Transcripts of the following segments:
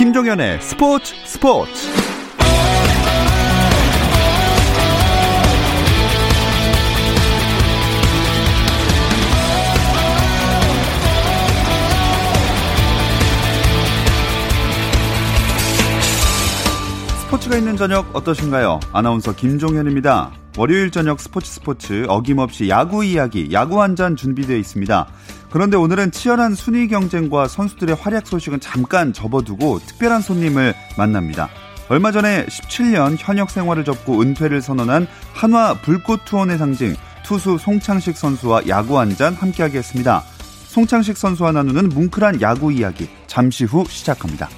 김종현의 스포츠 스포츠 스포츠가 있는 저녁 어떠신가요? 아나운서 김종현입니다. 월요일 저녁 스포츠 스포츠 어김없이 야구 이야기, 야구 한 잔 준비되어 있습니다. 그런데 오늘은 치열한 순위 경쟁과 선수들의 활약 소식은 잠깐 접어두고 특별한 손님을 만납니다. 얼마 전에 17년 현역 생활을 접고 은퇴를 선언한 한화 불꽃 투혼의 상징 투수 송창식 선수와 야구 한 잔 함께하겠습니다. 송창식 선수와 나누는 뭉클한 야구 이야기 잠시 후 시작합니다.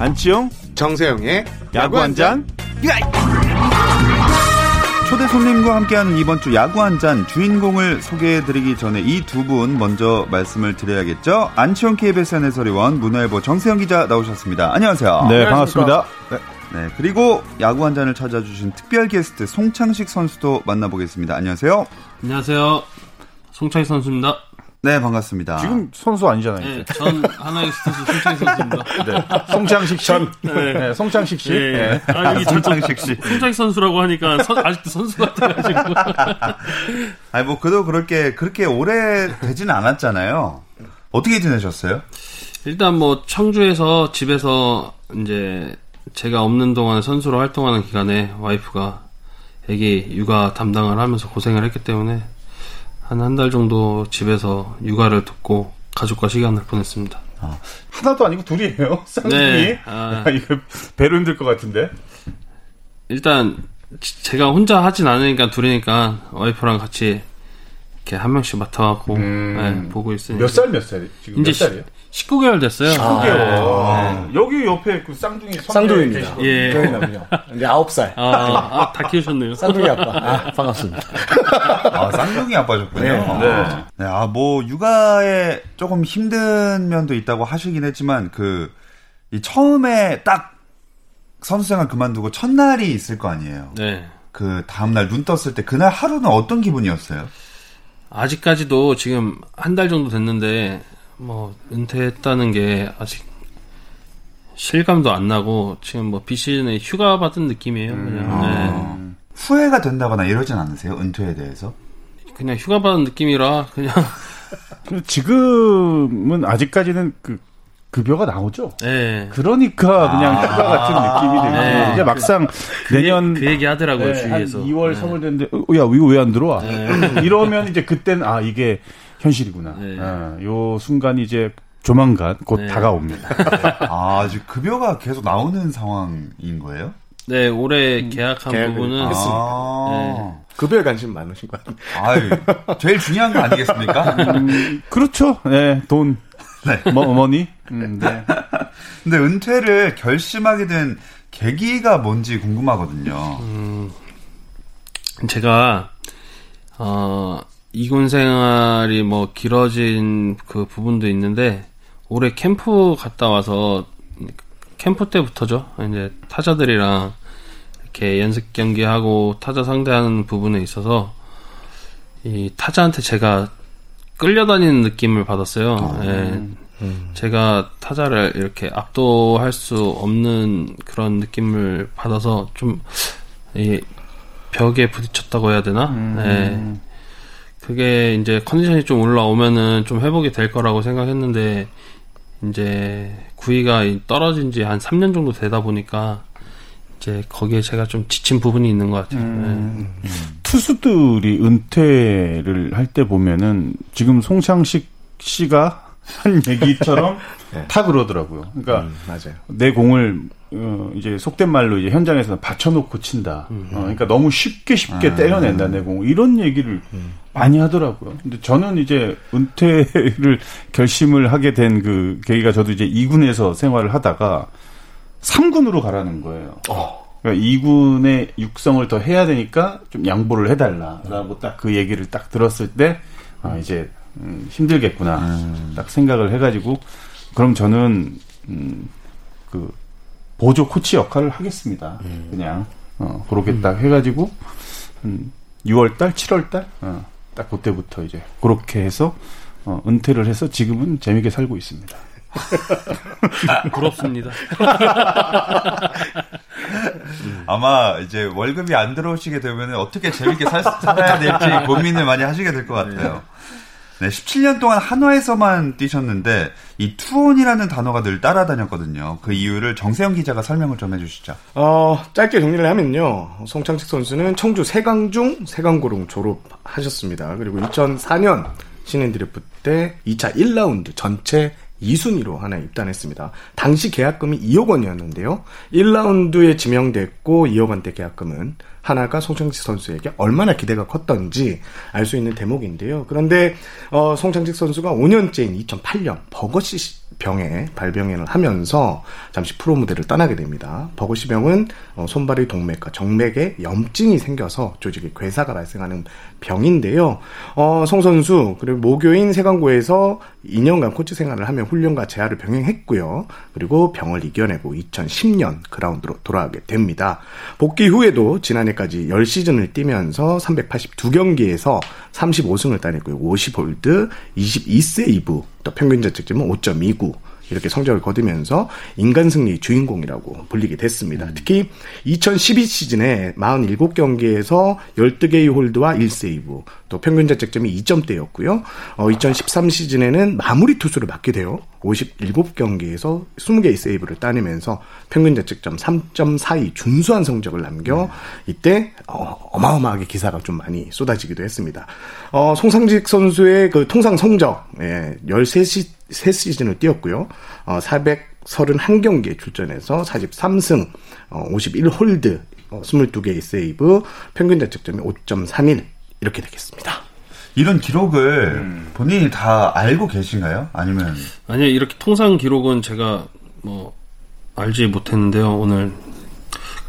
안치용 정세영의 야구 한 잔. 초대 손님과 함께하는 이번 주 야구 한잔 주인공을 소개해드리기 전에 이 두 분 먼저 말씀을 드려야겠죠. 안치홍 KBSN 해설위원 문화일보 정세영 기자 나오셨습니다. 안녕하세요. 네, 반갑습니다. 네. 네, 그리고 야구 한 잔을 찾아주신 특별 게스트 송창식 선수도 만나보겠습니다. 안녕하세요. 안녕하세요. 송창희 선수입니다. 네, 반갑습니다. 지금 선수 아니잖아요. 네, 이제. 전 하나의 스타수 송창희 선수입니다. 네. 송창식 씨. 네. 네, 송창식 씨. 예, 예. 네. 아, 여기 송창식 씨. 송창희 선수라고 하니까 선- 아직도 선수 같아가지고. 아니, 뭐, 그래도 그렇게, 그렇게 오래 되지는 않았잖아요. 어떻게 지내셨어요? 일단 뭐 청주에서 집에서 이제 제가 없는 동안 선수로 활동하는 기간에 와이프가 애기 육아 담당을 하면서 고생을 했기 때문에 한 한 달 정도 집에서 육아를 돕고 가족과 시간을 보냈습니다. 하나도 아니고 둘이에요. 쌍둥이. 네, 아. 이거 배로 힘들 것 같은데. 일단 지- 제가 혼자 하진 않으니까 둘이니까 와이프랑 같이 이렇게 한 명씩 맡아갖고 음. 네, 보고 있으니까 몇 살 몇 살? 지금 이제 몇 살이에요? 19개월 됐어요. 9개월. 여기 옆에 그 쌍둥이 쌍둥이입니다. 예. 이제 아홉 살. 아, 아, 아, 다 키우셨네요. 쌍둥이 아빠. 아, 반갑습니다. 아, 쌍둥이 아빠셨군요. 네. 네. 네, 아, 뭐, 육아에 조금 힘든 면도 있다고 하시긴 했지만, 그, 이 처음에 딱 선수 생활 그만두고 첫날이 있을 거 아니에요. 네. 그 다음 날 눈 떴을 때 그날 하루는 어떤 기분이었어요? 아직까지도 지금 한 달 정도 됐는데 뭐 은퇴했다는 게 아직 실감도 안 나고 지금 뭐 비시즌에 휴가 받은 느낌이에요. 그냥 후회가 된다거나 이러진 않으세요? 은퇴에 대해서? 네. 그냥 휴가 받은 느낌이라 그냥 지금은 아직까지는 그 급여가 나오죠. 네. 그러니까 그냥 휴가 같은 느낌이 들고 네. 이제 막상 내년 그 얘기 하더라고요 네, 한 주위에서. 2월 네. 3월 됐는데 어, 야 이거 왜 안 들어와? 이러면 이제 그때는 아 이게 현실이구나. 네. 아, 요 순간이 이제 조만간 곧 네. 다가옵니다. 아, 지금 급여가 계속 나오는 상황인 거예요? 네 올해 계약한 계약을 부분은 아, 급여에 관심 많으신 거 아니에요? 아유, 제일 중요한 거 아니겠습니까? 그렇죠. 네, 돈, 네. 머, 머니. 음, 네. 근데 은퇴를 결심하게 된 계기가 뭔지 궁금하거든요. 제가 어 이군 생활이 뭐 길어진 그 부분도 있는데 올해 캠프 갔다 와서 캠프 때부터죠. 이제 타자들이랑 이렇게 연습 경기하고 타자 상대하는 부분에 있어서 이 타자한테 제가 끌려다니는 느낌을 받았어요. 예. 제가 타자를 이렇게 압도할 수 없는 그런 느낌을 받아서 좀 이, 벽에 부딪혔다고 해야 되나? 네. 그게 이제 컨디션이 좀 올라오면은 좀 회복이 될 거라고 생각했는데 이제 구위가 떨어진 지 한 3년 정도 되다 보니까 이제 거기에 제가 좀 지친 부분이 있는 것 같아요. 네. 투수들이 은퇴를 할 때 보면은 지금 송창식 씨가 한 얘기처럼 네. 다 그러더라고요. 그러니까 음, 맞아요. 내 공을 어, 이제 속된 말로 이제 현장에서 받쳐놓고 친다. 어, 그러니까 너무 쉽게 쉽게 때려낸다 내 공. 이런 얘기를 많이 하더라고요. 근데 저는 이제 은퇴를 결심을 하게 된 그 계기가 저도 이제 2군에서 생활을 하다가 3군으로 가라는 거예요. 그러니까 2군의 육성을 더 해야 되니까 좀 양보를 해달라라고 딱 그 얘기를 딱 들었을 때 아, 이제 음, 힘들겠구나 딱 생각을 해가지고 그럼 저는 음, 그 보조 코치 역할을 하겠습니다. 그냥 어, 그렇게 딱 해가지고 한 6월 달, 7월 달, 어, 딱 그때부터 이제 그렇게 해서 어, 은퇴를 해서 지금은 재밌게 살고 있습니다. 부럽습니다. 아마 이제 월급이 안 들어오시게 되면 어떻게 재밌게 살, 살아야 될지 고민을 많이 하시게 될 것 같아요. 네, 17년 동안 한화에서만 뛰셨는데 이 투혼이라는 단어가 늘 따라다녔거든요. 그 이유를 정세영 기자가 설명을 좀 해주시죠. 어, 짧게 정리를 하면요. 송창식 선수는 청주 세강중 세강고릉 졸업하셨습니다. 그리고 2004년 신인 드래프트 때 2차 1라운드 전체 2순위로 한화 입단했습니다. 당시 계약금이 2억 원이었는데요. 1라운드에 지명됐고 2억 원대 계약금은 한화가 송창식 선수에게 얼마나 기대가 컸던지 알 수 있는 대목인데요. 그런데 어, 송창식 선수가 5년째인 2008년 버거씨 병에 발병을 하면서 잠시 프로 무대를 떠나게 됩니다. 버거씨 병은 어, 손발의 동맥과 정맥에 염증이 생겨서 조직에 괴사가 발생하는 병인데요. 어, 송 선수 그리고 모교인 세광고에서 2년간 코치 생활을 하며 훈련과 재활을 병행했고요. 그리고 병을 이겨내고 2010년 그라운드로 돌아가게 됩니다. 복귀 후에도 지난해까지 10시즌을 뛰면서 382경기에서 35승을 따냈고요. 50홀드, 22세이브, 또 평균 자책점은 5.29. 이렇게 성적을 거두면서 인간 승리 주인공이라고 불리게 됐습니다. 음. 특히 2012 시즌에 47경기에서 12개의 홀드와 1세이브, 또 평균 자책점이 2점대였고요. 어, 2013 시즌에는 마무리 투수를 맡게 돼요. 57경기에서 20개의 세이브를 따내면서 평균 자책점 3.42 준수한 성적을 남겨 이때 어, 마어마하게 기사가 좀 많이 쏟아지기도 했습니다. 어, 송상직 선수의 그 통상 성적 예, 13시 3시즌을 뛰었고요. 어, 431경기에 출전해서 43승, 어, 51홀드, 어, 22개의 세이브, 평균 자책점이 5.31 이렇게 되겠습니다. 이런 기록을 음. 본인이 다 알고 계신가요? 아니면 아니요 이렇게 통상 기록은 제가 뭐 알지 못했는데요 오늘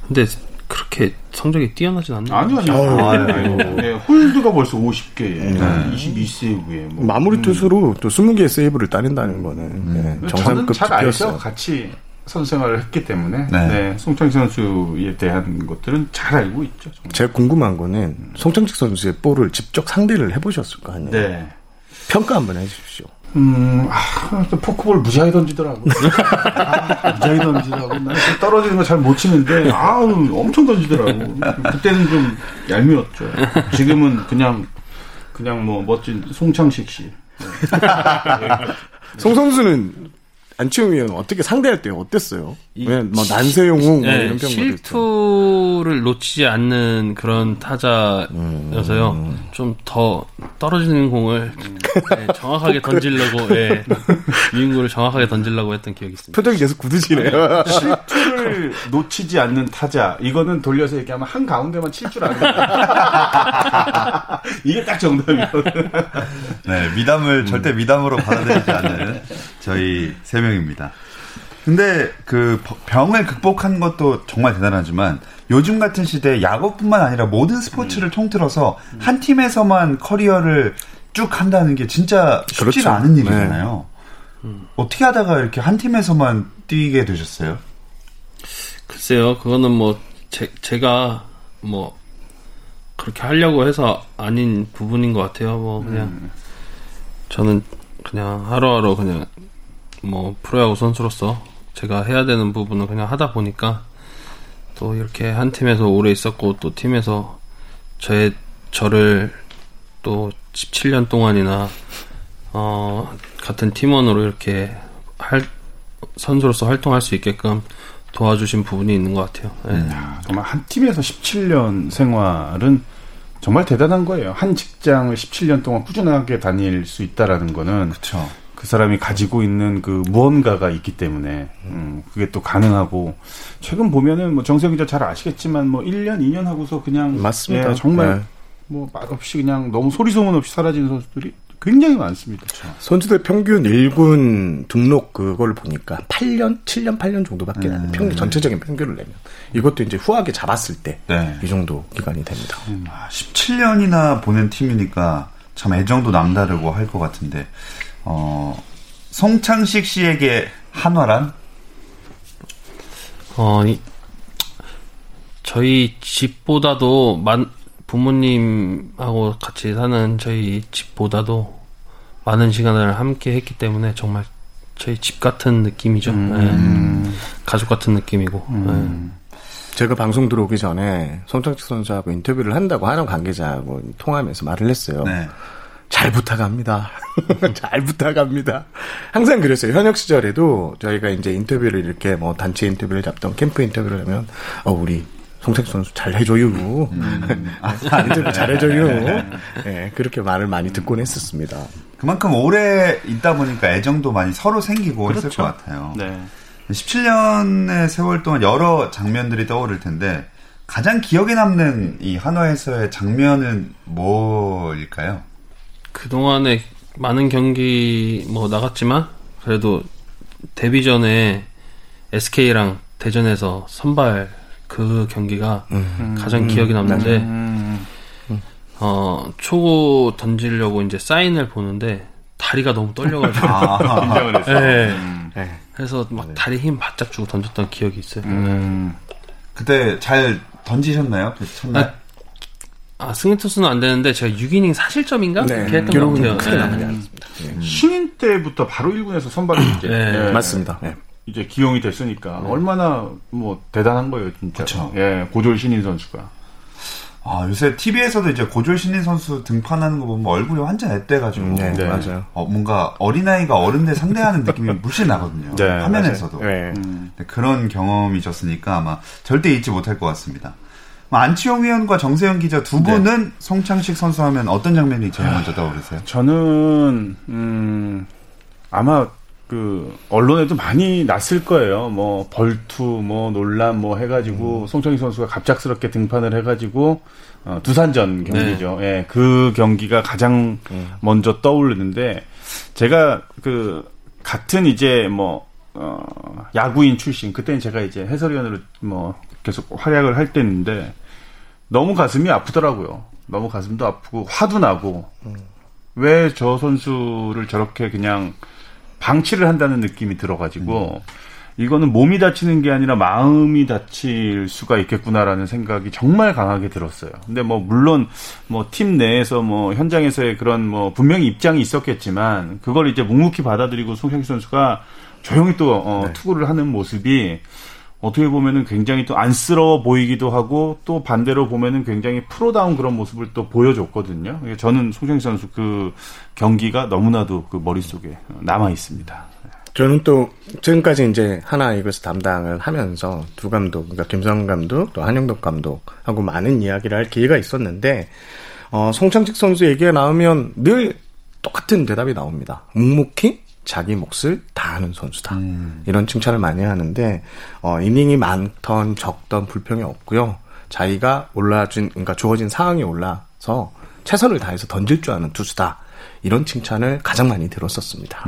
근데 그렇게 성적이 뛰어나진 않네요. 아니요, 아니요. 아니요. 네, 홀드가 벌써 50개, 네. 22세이브에. 뭐. 마무리 투수로 음. 또 20개의 세이브를 따낸다는 거는 음. 네, 정상급 잘 알죠. 같이 선생활을 했기 때문에 네. 네, 송창식 선수에 대한 것들은 잘 알고 있죠. 정말. 제가 궁금한 거는 송창식 선수의 볼을 직접 상대를 해보셨을 거 아니에요. 네. 평가 한번 해주십시오. 음, 아, 포크볼 무지하게 던지더라고. 아, 무지하게 던지더라고. 난 떨어지는 거 잘 못 치는데, 아우, 엄청 던지더라고. 그때는 좀 얄미웠죠. 지금은 그냥, 그냥 뭐, 멋진 송창식 씨. 네. 송 선수는 안치홍 위원 어떻게 상대할 때 어땠어요? 왜뭐 난세용웅 뭐 네, 이런 평가 실투를 놓치지 않는 그런 타자여서요. 음. 좀더 떨어지는 공을 네, 정확하게 던지려고 예, 유인구를 정확하게 던지려고 했던 기억이 있습니다. 표정이 계속 굳으시네요. 실투를 놓치지 않는 타자 이거는 돌려서 얘기하면 한 가운데만 칠 줄 아는 이게 딱 정답이거든. 네, 미담을 음. 절대 미담으로 받아들이지 않는 저희 세명 입니다. 근데 그 병을 극복한 것도 정말 대단하지만 요즘 같은 시대에 야구뿐만 아니라 모든 스포츠를 음. 통틀어서 한 팀에서만 커리어를 쭉 한다는 게 진짜 쉽지가 그렇죠. 않은 일이잖아요. 네. 음. 어떻게 하다가 이렇게 한 팀에서만 뛰게 되셨어요? 글쎄요, 그거는 뭐 제, 제가 뭐 그렇게 하려고 해서 아닌 부분인 것 같아요. 뭐 그냥 음. 저는 그냥 하루하루 그냥 뭐 프로야구 선수로서 제가 해야 되는 부분을 그냥 하다 보니까 또 이렇게 한 팀에서 오래 있었고 또 팀에서 저의 저를 또 17년 동안이나 어 같은 팀원으로 이렇게 할 선수로서 활동할 수 있게끔 도와주신 부분이 있는 것 같아요. 네. 음, 정말 한 팀에서 17년 생활은 정말 대단한 거예요. 한 직장을 17년 동안 꾸준하게 다닐 수 있다라는 거는 그쵸. 그 사람이 가지고 있는 그 무언가가 있기 때문에 음, 그게 또 가능하고 최근 보면은 뭐 정세영 기자 잘 아시겠지만 뭐 1년 2년 하고서 그냥 맞습니다. 예, 정말 네. 뭐 맛없이 그냥 너무 소리 소문 없이 사라지는 선수들이 굉장히 많습니다. 그렇죠. 선수들 평균 1군 등록 그걸 보니까 8년, 7년, 8년 정도밖에 안 음. 평균 전체적인 평균을 내면 이것도 이제 후하게 잡았을 때이 네. 정도 기간이 됩니다. 음. 17년이나 아, 보낸 팀이니까 참 애정도 남다르고 할 것 같은데 어, 송창식 씨에게 한화란? 어, 이, 저희 집보다도 만, 부모님하고 같이 사는 저희 집보다도 많은 시간을 함께 했기 때문에 정말 저희 집 같은 느낌이죠. 음. 네. 가족 같은 느낌이고. 음. 제가 방송 들어오기 전에 손창식 선수하고 인터뷰를 한다고 하는 관계자하고 통화하면서 말을 했어요. 네. 잘 부탁합니다. 잘 부탁합니다. 항상 그랬어요. 현역 시절에도 저희가 이제 인터뷰를 이렇게 뭐 단체 인터뷰를 잡던 캠프 인터뷰를 하면 어 우리 송택 선수 잘 해줘요. 음. 인터뷰 잘 해줘요. 네, 그렇게 말을 많이 듣곤 했었습니다. 그만큼 오래 있다 보니까 애정도 많이 서로 생기고 했을 것 같아요. 네. 17년의 세월 동안 여러 장면들이 떠오를 텐데 가장 기억에 남는 이 한화에서의 장면은 뭘까요? 그동안에 많은 경기 뭐 나갔지만 그래도 데뷔 전에 SK랑 대전에서 선발 그 경기가 가장 기억에 남는데 음. 어 초구 던지려고 이제 사인을 보는데 다리가 너무 떨려가지고 아, 긴장을 했어. 네. 음. 네. 그래서 막 다리 힘 바짝 주고 던졌던 기억이 있어요. 음. 그때 잘 던지셨나요? 그 첫날? 아 승리 투수는 안 되는데 제가 6이닝 사실점인가 네. 그렇게 했던 것 같아요. 크게 네. 남지 않습니다. 네. 신인 때부터 바로 1군에서 선발을 이제 네. 예, 맞습니다. 네. 이제 기용이 됐으니까 얼마나 뭐 대단한 거예요, 진짜. 그쵸. 예, 고졸 신인 선수가. 아, 요새 TV에서도 이제 고졸 신인 선수 등판하는 거 보면 얼굴이 완전 앳돼가지고. 네, 네. 맞아요. 어, 뭔가 어린아이가 어른들 상대하는 느낌이 물씬 나거든요. 네, 화면에서도. 네. 음. 네, 그런 경험이셨으니까 아마 절대 잊지 못할 것 같습니다. 뭐 안치홍 위원과 정세영 기자 두 분은 송창식 선수 하면 어떤 장면이 제일 먼저 떠오르세요? 저는 음 아마 그 언론에도 많이 났을 거예요. 뭐 벌투, 뭐 논란, 뭐 해가지고 송창희 선수가 갑작스럽게 등판을 해가지고 어, 두산전 경기죠. 예, 그 경기가 가장 먼저 떠오르는데 제가 그 같은 이제 뭐 어, 야구인 출신 그때는 제가 이제 해설위원으로 뭐 계속 활약을 할 때인데 너무 가슴이 아프더라고요. 너무 가슴도 아프고 화도 나고 왜저 선수를 저렇게 그냥 방치를 한다는 느낌이 들어가지고 이거는 몸이 다치는 게 아니라 마음이 다칠 수가 있겠구나라는 생각이 정말 강하게 들었어요. 근데 뭐 물론 뭐 팀 내에서 뭐 현장에서의 그런 뭐 분명히 입장이 있었겠지만 그걸 이제 묵묵히 받아들이고 송창기 선수가 조용히 또 어, 투구를 하는 모습이 어떻게 보면은 굉장히 또 안쓰러워 보이기도 하고 또 반대로 보면은 굉장히 프로다운 그런 모습을 또 보여줬거든요. 그래서 저는 송창기 선수 그 경기가 너무나도 그 머릿속에 남아 있습니다. 저는 또 지금까지 이제 하나 이것을 담당을 하면서 두 감독, 그러니까 김성 감독 또 한영덕 감독하고 많은 이야기를 할 기회가 있었는데 어, 송창식 선수 얘기가 나오면 늘 똑같은 대답이 나옵니다. 묵묵히 자기 몫을 다하는 선수다. 이런 칭찬을 많이 하는데 어, 이닝이 많던 적던 불평이 없고요. 자기가 올라준 그러니까 주어진 상황에 올라서 최선을 다해서 던질 줄 아는 투수다. 이런 칭찬을 가장 많이 들었었습니다.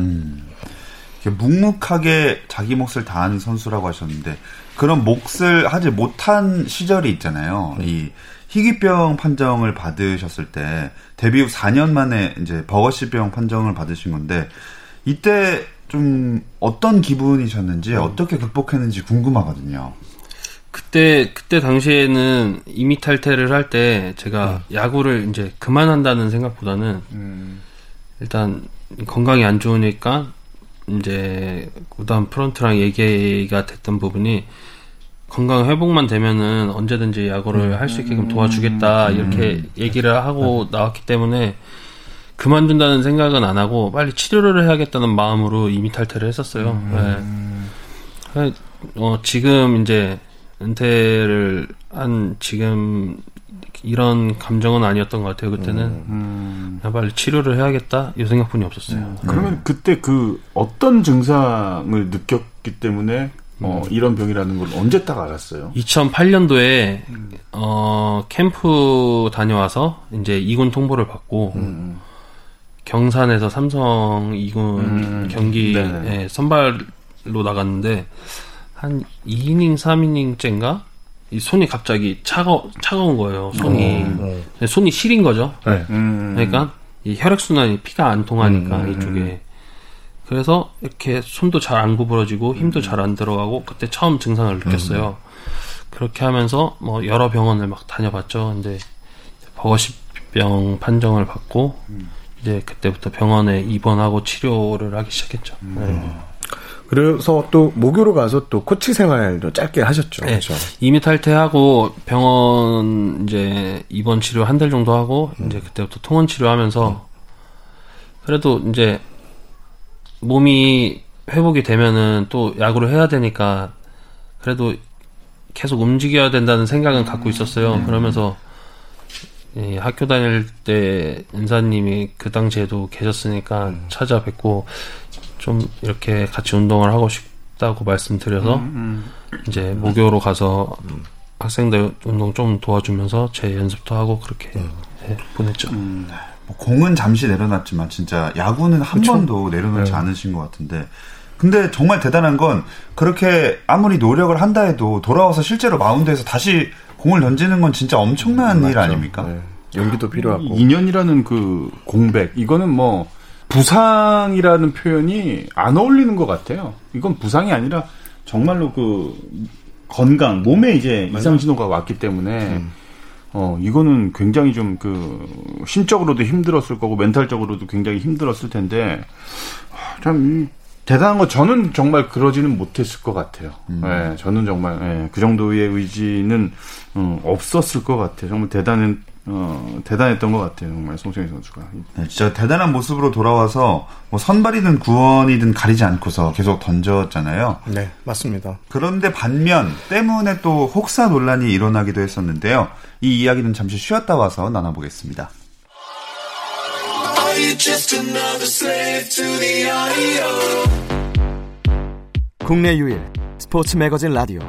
이렇게 묵묵하게 자기 몫을 다하는 선수라고 하셨는데 그런 몫을 하지 못한 시절이 있잖아요. 이 희귀병 판정을 받으셨을 때 데뷔 후 4년 만에 이제 버거시병 판정을 받으신 건데 이때 좀 어떤 기분이셨는지 어떻게 극복했는지 궁금하거든요. 그때 그때 당시에는 이미 탈퇴를 할 때 제가 야구를 이제 그만한다는 생각보다는 일단 건강이 안 좋으니까 이제 구단 프런트랑 얘기가 됐던 부분이 건강 회복만 되면은 언제든지 야구를 할수 있게끔 도와주겠다 이렇게 얘기를 하고 나왔기 때문에 그만둔다는 생각은 안 하고 빨리 치료를 해야겠다는 마음으로 이미 탈퇴를 했었어요. 네. 어, 지금 이제 은퇴를 한 지금 이런 감정은 아니었던 것 같아요. 그때는 그냥 빨리 치료를 해야겠다 이 생각뿐이 없었어요. 그러면 그때 그 어떤 증상을 느꼈기 때문에 어, 이런 병이라는 걸 언제 딱 알았어요? 2008년도에 어 캠프 다녀와서 이제 2군 통보를 받고 경산에서 삼성 2군 음, 경기 네네. 에 선발로 나갔는데 한 2이닝 3이닝째인가 이 손이 갑자기 차가 차가운 거예요. 손이 손이 시린 거죠. 네. 음, 그러니까 이 혈액 순환이 피가 안 통하니까 이쪽에 그래서 이렇게 손도 잘 안 구부러지고 힘도 잘 안 들어가고 그때 처음 증상을 느꼈어요. 그렇게 하면서 뭐 여러 병원을 막 다녀봤죠. 근데 버거시병 판정을 받고 음. 이제 그때부터 병원에 입원하고 치료를 하기 시작했죠. 음. 네. 그래서 또 모교로 가서 또 코치 생활도 짧게 하셨죠. 네. 그렇죠? 이미 탈퇴하고 병원 이제 입원 치료 한 달 정도 하고 음. 이제 그때부터 통원 치료하면서 그래도 이제 몸이 회복이 되면은 또 야구를 해야 되니까 그래도 계속 움직여야 된다는 생각은 갖고 있었어요. 음. 그러면서 예, 학교 다닐 때 은사님이 그 당시에도 계셨으니까 음. 찾아뵙고 좀 이렇게 같이 운동을 하고 싶다고 말씀드려서 음, 음. 이제 목요로 가서 학생들 운동 좀 도와주면서 제 연습도 하고 그렇게 음. 예, 보냈죠. 음. 뭐 공은 잠시 내려놨지만 진짜 야구는 한 그쵸? 번도 내려놓지 네. 않으신 것 같은데 근데 정말 대단한 건 그렇게 아무리 노력을 한다 해도 돌아와서 실제로 마운드에서 다시 공을 던지는 건 진짜 엄청난 음, 일 아닙니까? 네. 연기도 필요하고 2년이라는 그 공백 이거는 뭐 부상이라는 표현이 안 어울리는 것 같아요. 이건 부상이 아니라 정말로 그 건강 몸에 이제 이상 신호가 왔기 때문에 음. 어 이거는 굉장히 좀 그 심적으로도 힘들었을 거고 멘탈적으로도 굉장히 힘들었을 텐데 참 대단한 거 저는 정말 그러지는 못했을 것 같아요. 음. 네, 저는 정말 네, 그 정도의 의지는 어, 없었을 것 같아요. 정말 대단한 어, 대단했던 것 같아요. 정말 송창희 선수가. 네, 진짜 대단한 모습으로 돌아와서 뭐 선발이든 구원이든 가리지 않고서 계속 던졌잖아요. 네, 맞습니다. 그런데 반면 때문에 또 혹사 논란이 일어나기도 했었는데요. 이 이야기는 잠시 쉬었다 와서 나눠보겠습니다. 국내 유일 스포츠 매거진 라디오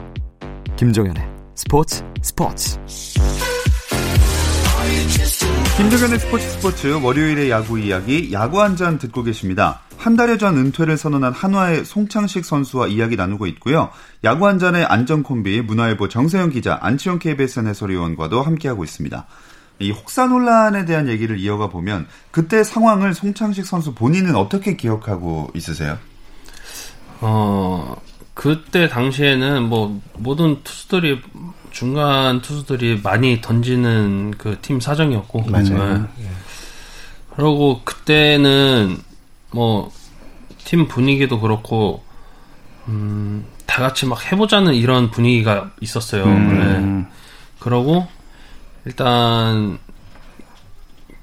김종현의 스포츠 스포츠 김종현의 스포츠 스포츠 월요일의 야구 이야기 야구 한 잔 듣고 계십니다. 한 달여 전 은퇴를 선언한 한화의 송창식 선수와 이야기 나누고 있고요. 야구 한 잔의 안전 콤비 문화일보 정세영 기자 안치영 KBSN 해설위원과도 함께하고 있습니다. 이 혹사 논란에 대한 얘기를 이어가 보면 그때 상황을 송창식 선수 본인은 어떻게 기억하고 있으세요? 어 그때 당시에는 뭐 모든 투수들이 중간 투수들이 많이 던지는 그 팀 사정이었고 맞아요. 네. 그리고 그때는 뭐 팀 분위기도 그렇고 음, 다 같이 막 해보자는 이런 분위기가 있었어요. 음. 네. 그러고 일단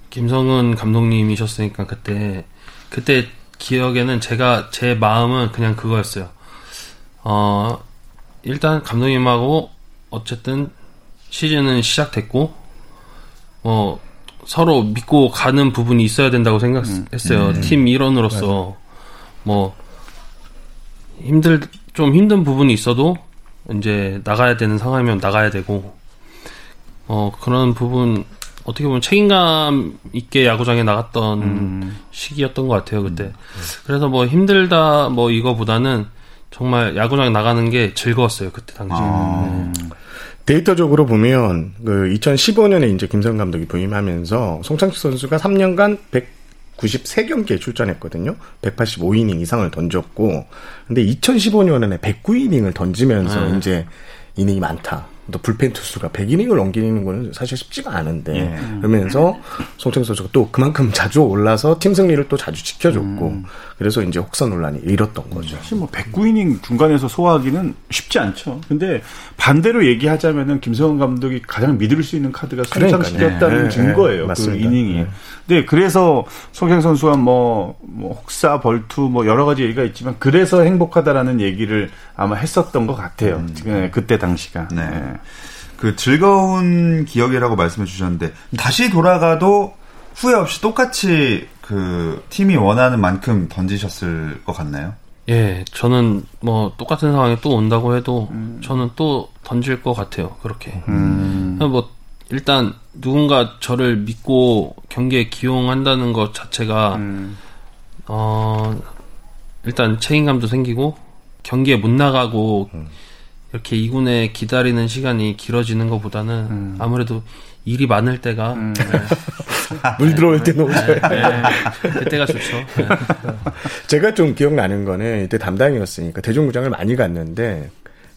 김성은 감독님이셨으니까 그때 그때 기억에는 제가 제 마음은 그냥 그거였어요. 어 일단 감독님하고 어쨌든 시즌은 시작됐고 뭐 서로 믿고 가는 부분이 있어야 된다고 생각했어요. 음, 음, 팀 일원으로서 뭐 힘들 좀 힘든 부분이 있어도 이제 나가야 되는 상황이면 나가야 되고 어, 그런 부분, 어떻게 보면 책임감 있게 야구장에 나갔던 음. 시기였던 것 같아요, 그때. 음. 그래서 뭐 힘들다, 뭐 이거보다는 정말 야구장에 나가는 게 즐거웠어요, 그때 당시에. 아. 네. 데이터적으로 보면, 그 2015년에 이제 김성 감독이 부임하면서 송창식 선수가 3년간 193경기에 출전했거든요. 185이닝 이상을 던졌고, 근데 2015년에는 109이닝을 던지면서 네. 이제 이닝이 많다. 또 불펜 투수가 100이닝을 넘기는 거는 사실 쉽지가 않은데 예. 그러면서 송창 선수가 또 그만큼 자주 올라서 팀 승리를 또 자주 지켜줬고 음. 그래서 이제 혹사 논란이 일었던 거죠. 사실 뭐 109이닝 중간에서 소화하기는 쉽지 않죠. 근데 반대로 얘기하자면은 김성원 감독이 가장 믿을 수 있는 카드가 송창식이었다는 네. 증거예요. 네. 그 이닝이. 네. 네, 그래서 송창 선수와 뭐, 뭐 혹사 벌투 뭐 여러 가지 얘기가 있지만 그래서 행복하다라는 얘기를 아마 했었던 것 같아요. 음. 네, 그때 당시가. 네. 네. 그 즐거운 기억이라고 말씀해 주셨는데 다시 돌아가도 후회 없이 똑같이 그 팀이 원하는 만큼 던지셨을 것 같나요? 예, 저는 뭐 똑같은 상황이 또 온다고 해도 음. 저는 또 던질 것 같아요. 그렇게. 음. 뭐 일단 누군가 저를 믿고 경기에 기용한다는 것 자체가 음. 어 일단 책임감도 생기고 경기에 못 나가고 음. 이렇게 이군에 기다리는 시간이 길어지는 것보다는 음. 아무래도 일이 많을 때가 음. 네. 물 들어올 때는 오죠. 네, 네. 그때가 좋죠. 네. 제가 좀 기억나는 거는 이때 담당이었으니까 대중구장을 많이 갔는데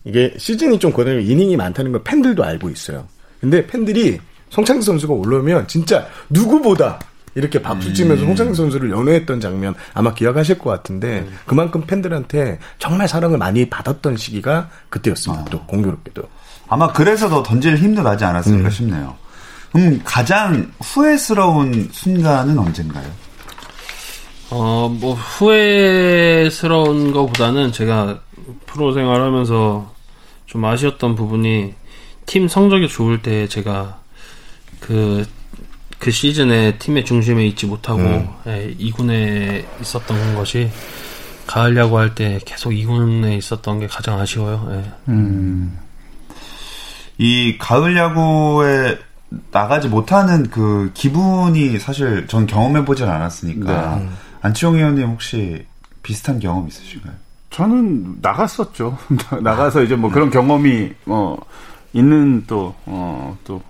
이게 시즌이 좀 거듭 이닝이 많다는 걸 팬들도 알고 있어요. 근데 팬들이 송창기 선수가 올라오면 진짜 누구보다 이렇게 박수 치면서 음. 송창기 선수를 연호했던 장면 아마 기억하실 것 같은데 음. 그만큼 팬들한테 정말 사랑을 많이 받았던 시기가 그때였습니다. 또 공교롭게도. 아마 그래서 더 던질 힘도 나지 않았을까 싶네요. 그럼 가장 후회스러운 순간은 언젠가요? 어, 뭐, 후회스러운 것보다는 제가 프로 생활하면서 좀 아쉬웠던 부분이 팀 성적이 좋을 때 제가 그, 그 시즌에 팀의 중심에 있지 못하고 예, 2군에 있었던 것이 가을 야구 할 때 계속 2군에 있었던 게 가장 아쉬워요. 예. 음. 이 가을 야구에 나가지 못하는 그 기분이 사실 전 경험해 보질 않았으니까 네. 안치홍 의원님 혹시 비슷한 경험 있으신가요? 저는 나갔었죠. 나가서 이제 뭐 그런 경험이 뭐 있는 또어또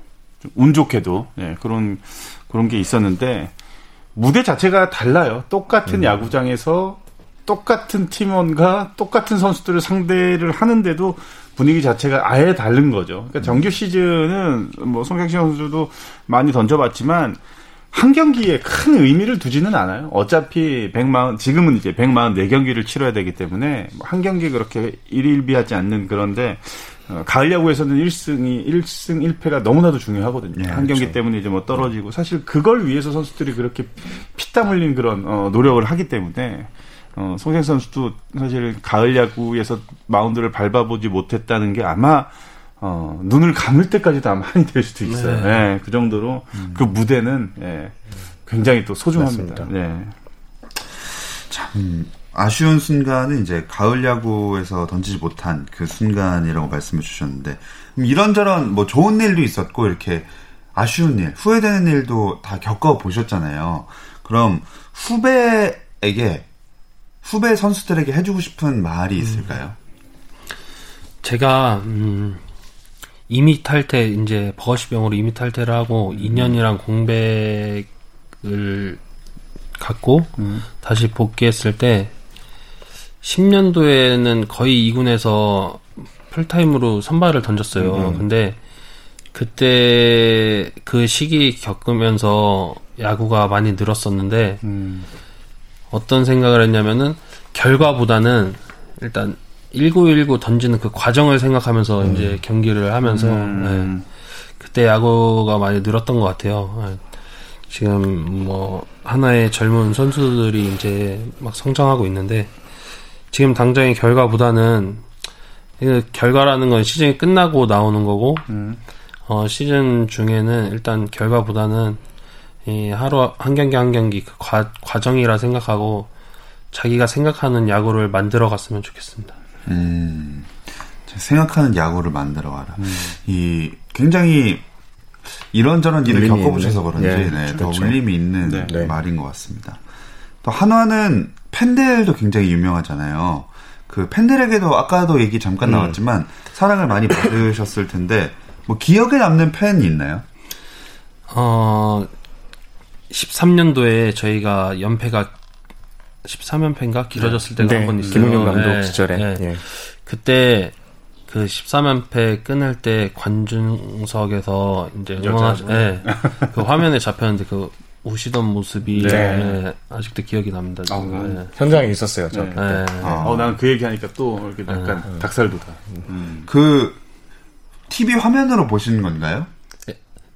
운 좋게도 예, 그런 그런 게 있었는데 무대 자체가 달라요. 똑같은 야구장에서 똑같은 팀원과 똑같은 선수들을 상대를 하는데도 분위기 자체가 아예 다른 거죠. 그러니까 정규 시즌은 뭐 송경신 선수도 많이 던져봤지만 한 경기에 큰 의미를 두지는 않아요. 어차피 140, 지금은 이제 144경기를 치러야 되기 때문에 한 경기 그렇게 일일비하지 않는 그런데, 어, 가을 야구에서는 1승이, 1승 1패가 너무나도 중요하거든요. 네, 한 경기 그렇죠. 때문에 이제 뭐 떨어지고, 사실 그걸 위해서 선수들이 그렇게 피땀 흘린 그런, 어, 노력을 하기 때문에, 어, 송생 선수도 사실 가을 야구에서 마운드를 밟아보지 못했다는 게 아마 어, 눈을 감을 때까지도 아마 한이 될 수도 있어요. 네. 예, 그 정도로 그 무대는 예, 굉장히 또 소중합니다. 맞습니다. 네. 참 아쉬운 순간은 이제 가을 야구에서 던지지 못한 그 순간이라고 말씀해 주셨는데 이런저런 뭐 좋은 일도 있었고 이렇게 아쉬운 일, 후회되는 일도 다 겪어 보셨잖아요. 그럼 후배에게 후배 선수들에게 해주고 싶은 말이 있을까요? 제가 음, 이미 탈퇴 이제 버거시병으로 이미 탈퇴를 하고 2년이랑 공백을 갖고 다시 복귀했을 때 10년도에는 거의 2군에서 풀타임으로 선발을 던졌어요. 근데 그때 그 시기 겪으면서 야구가 많이 늘었었는데 음, 어떤 생각을 했냐면은 결과보다는 일단 1919 던지는 그 과정을 생각하면서 이제 경기를 하면서 음. 네. 그때 야구가 많이 늘었던 것 같아요. 네. 지금 뭐 하나의 젊은 선수들이 이제 막 성장하고 있는데 지금 당장의 결과보다는 그 결과라는 건 시즌이 끝나고 나오는 거고 음. 어, 시즌 중에는 일단 결과보다는 이 하루 한 경기 한 경기 그 과, 과정이라 생각하고 자기가 생각하는 야구를 만들어 갔으면 좋겠습니다. 음, 생각하는 야구를 만들어 와라. 음. 이 굉장히 이런저런 일을 겪어보셔서 있는. 그런지 예, 네, 더 그렇죠. 울림이 있는 네. 네. 말인 것 같습니다. 또 한화는 팬들도 굉장히 유명하잖아요. 그 팬들에게도 아까도 얘기 잠깐 음. 나왔지만 사랑을 많이 받으셨을 텐데 뭐 기억에 남는 팬이 있나요? 어, 13년도에 저희가 연패가 13연패인가 길어졌을 때가 한번 있어요. 김은경 감독 예, 시절에. 예. 예. 그때 그 13연패 끊을 때 관중석에서 이제 응원하, 여자. 예, 그 화면에 잡혔는데 그 우시던 모습이 네. 예, 아직도 기억이 납니다. 아, 예. 현장에 있었어요. 저. 네. 예. 아. 어, 난그 얘기하니까 또 이렇게 약간 음. 닭살 돋아. 음. 그 TV 화면으로 보시는 건가요?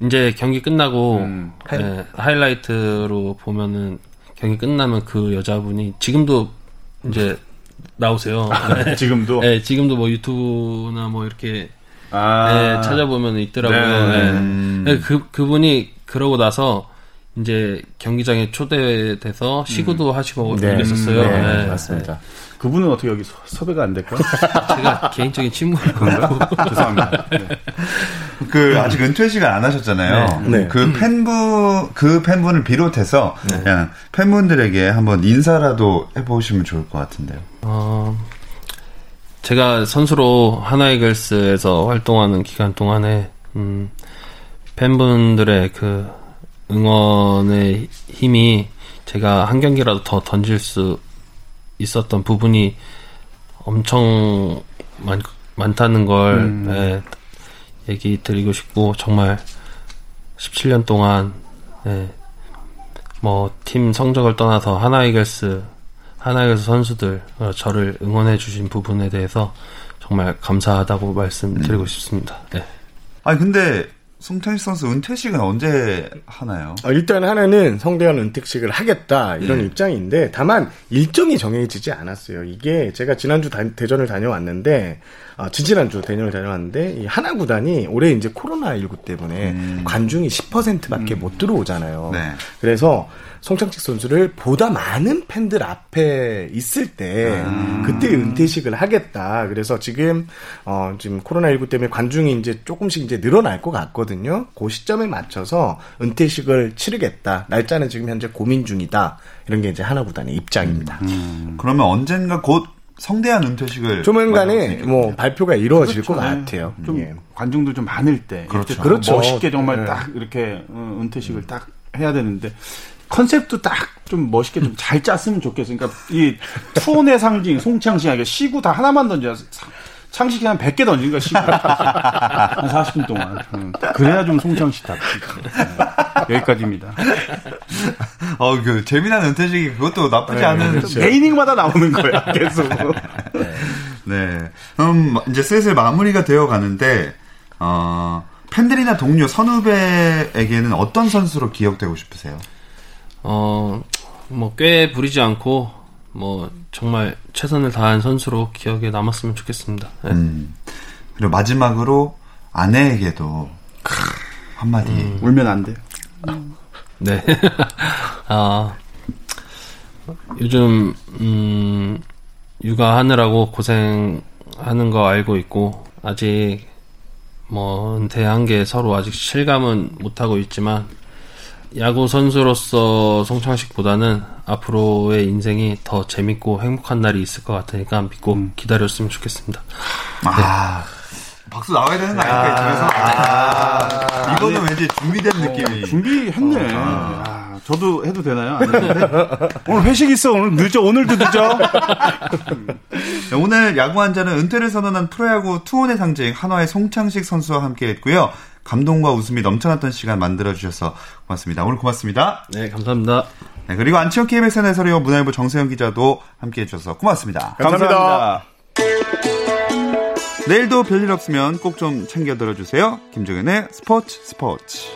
이제 경기 끝나고 음. 예, 하이라이트로 보면은 경기 끝나면 그 여자분이 지금도 이제 나오세요. 네. 지금도 예, 지금도 뭐 유튜브나 뭐 이렇게 아, 예, 찾아보면 있더라고요. 네. 예. 음. 예, 그 그분이 그러고 나서 이제 경기장에 초대돼서 시구도 하시고 네. 이랬었어요. 네, 예. 맞습니다. 그분은 어떻게 여기 서- 섭외가 안 될까? 제가 개인적인 친구를 죄송합니다. 네. 그 아직 은퇴 시간 안 하셨잖아요. 네. 네. 그 팬분 그 팬분을 비롯해서 그냥 팬분들에게 한번 인사라도 해보시면 좋을 것 같은데요. 어, 제가 선수로 하나이글스에서 활동하는 기간 동안에 음, 팬분들의 그 응원의 힘이 제가 한 경기라도 더 던질 수 있었던 부분이 엄청 많, 많다는 걸 음. 예, 얘기 드리고 싶고 정말 17년 동안 네, 뭐팀 성적을 떠나서 하나이글스 하나이글스 선수들 어, 저를 응원해 주신 부분에 대해서 정말 감사하다고 말씀드리고 싶습니다. 네. 아니 근데 송창식 선수 은퇴식은 언제 하나요? 어, 일단 하나는 성대한 은퇴식을 하겠다 이런 네. 입장인데 다만 일정이 정해지지 않았어요. 이게 제가 지난주 다- 대전을 다녀왔는데 아, 지지난주 대전을 다녀왔는데 이 하나 구단이 올해 이제 코로나 19 때문에 관중이 10%밖에 못 들어오잖아요. 네. 그래서 송창식 선수를 보다 많은 팬들 앞에 있을 때 그때 은퇴식을 하겠다. 그래서 지금 어 지금 코로나 19 때문에 관중이 이제 조금씩 이제 늘어날 것 같거든요. 그 시점에 맞춰서 은퇴식을 치르겠다. 날짜는 지금 현재 고민 중이다. 이런 게 이제 하나 구단의 입장입니다. 그러면 언젠가 곧 성대한 은퇴식을 조만간에. 뭐 발표가 이루어질 것 그렇죠. 네. 같아요. 좀 예. 관중도 좀 많을 때 그렇죠. 그렇죠. 멋있게 정말 네. 딱 이렇게 어, 은퇴식을 딱 해야 되는데 컨셉도 딱 좀 멋있게 좀 잘 짰으면 좋겠어요. 그러니까 이 투혼의 상징 송창식 이게 시구 다 하나만 던져 창식이 한 100개 던진 거야 시구 한 40분 동안 음, 그래야 좀 송창식 답지 네. 여기까지입니다. 어, 그 재미난 은퇴식이 그것도 나쁘지 네, 않은 그렇죠. 매 이닝마다 나오는 거야 계속. 네. 그럼 이제 슬슬 마무리가 되어 가는데 어, 팬들이나 동료, 선후배에게는 어떤 선수로 기억되고 싶으세요? 어, 뭐, 꽤 부리지 않고, 뭐, 정말 최선을 다한 선수로 기억에 남았으면 좋겠습니다. 네. 음. 그리고 마지막으로 아내에게도 한마디. 울면 안 돼. 네. 아, 요즘, 음, 육아하느라고 고생하는 거 알고 있고, 아직, 뭐, 은퇴한 게 서로 아직 실감은 못하고 있지만, 야구 선수로서 송창식 보다는 앞으로의 인생이 더 재밌고 행복한 날이 있을 것 같으니까 믿고 기다렸으면 좋겠습니다. 아. 박수 나와야 되는 거 아닐까, 이쪽에서? 아, 이거는 왠지 준비된 느낌이. 준비했네. 아, 저도 해도 되나요? 안 해도 돼? 오늘 회식 있어. 오늘 늦어. 오늘도 늦어. 네, 오늘 야구 한자는 은퇴를 선언한 프로야구 투혼의 상징 한화의 송창식 선수와 함께 했고요. 감동과 웃음이 넘쳐났던 시간 만들어주셔서 고맙습니다. 오늘 고맙습니다. 네, 감사합니다. 네, 그리고 안치현 KBS 해설위원 문화일보 정세영 기자도 함께 해주셔서 고맙습니다. 감사합니다. 내일도 별일 없으면 꼭 좀 챙겨 들어주세요. 김종현의 스포츠 스포츠.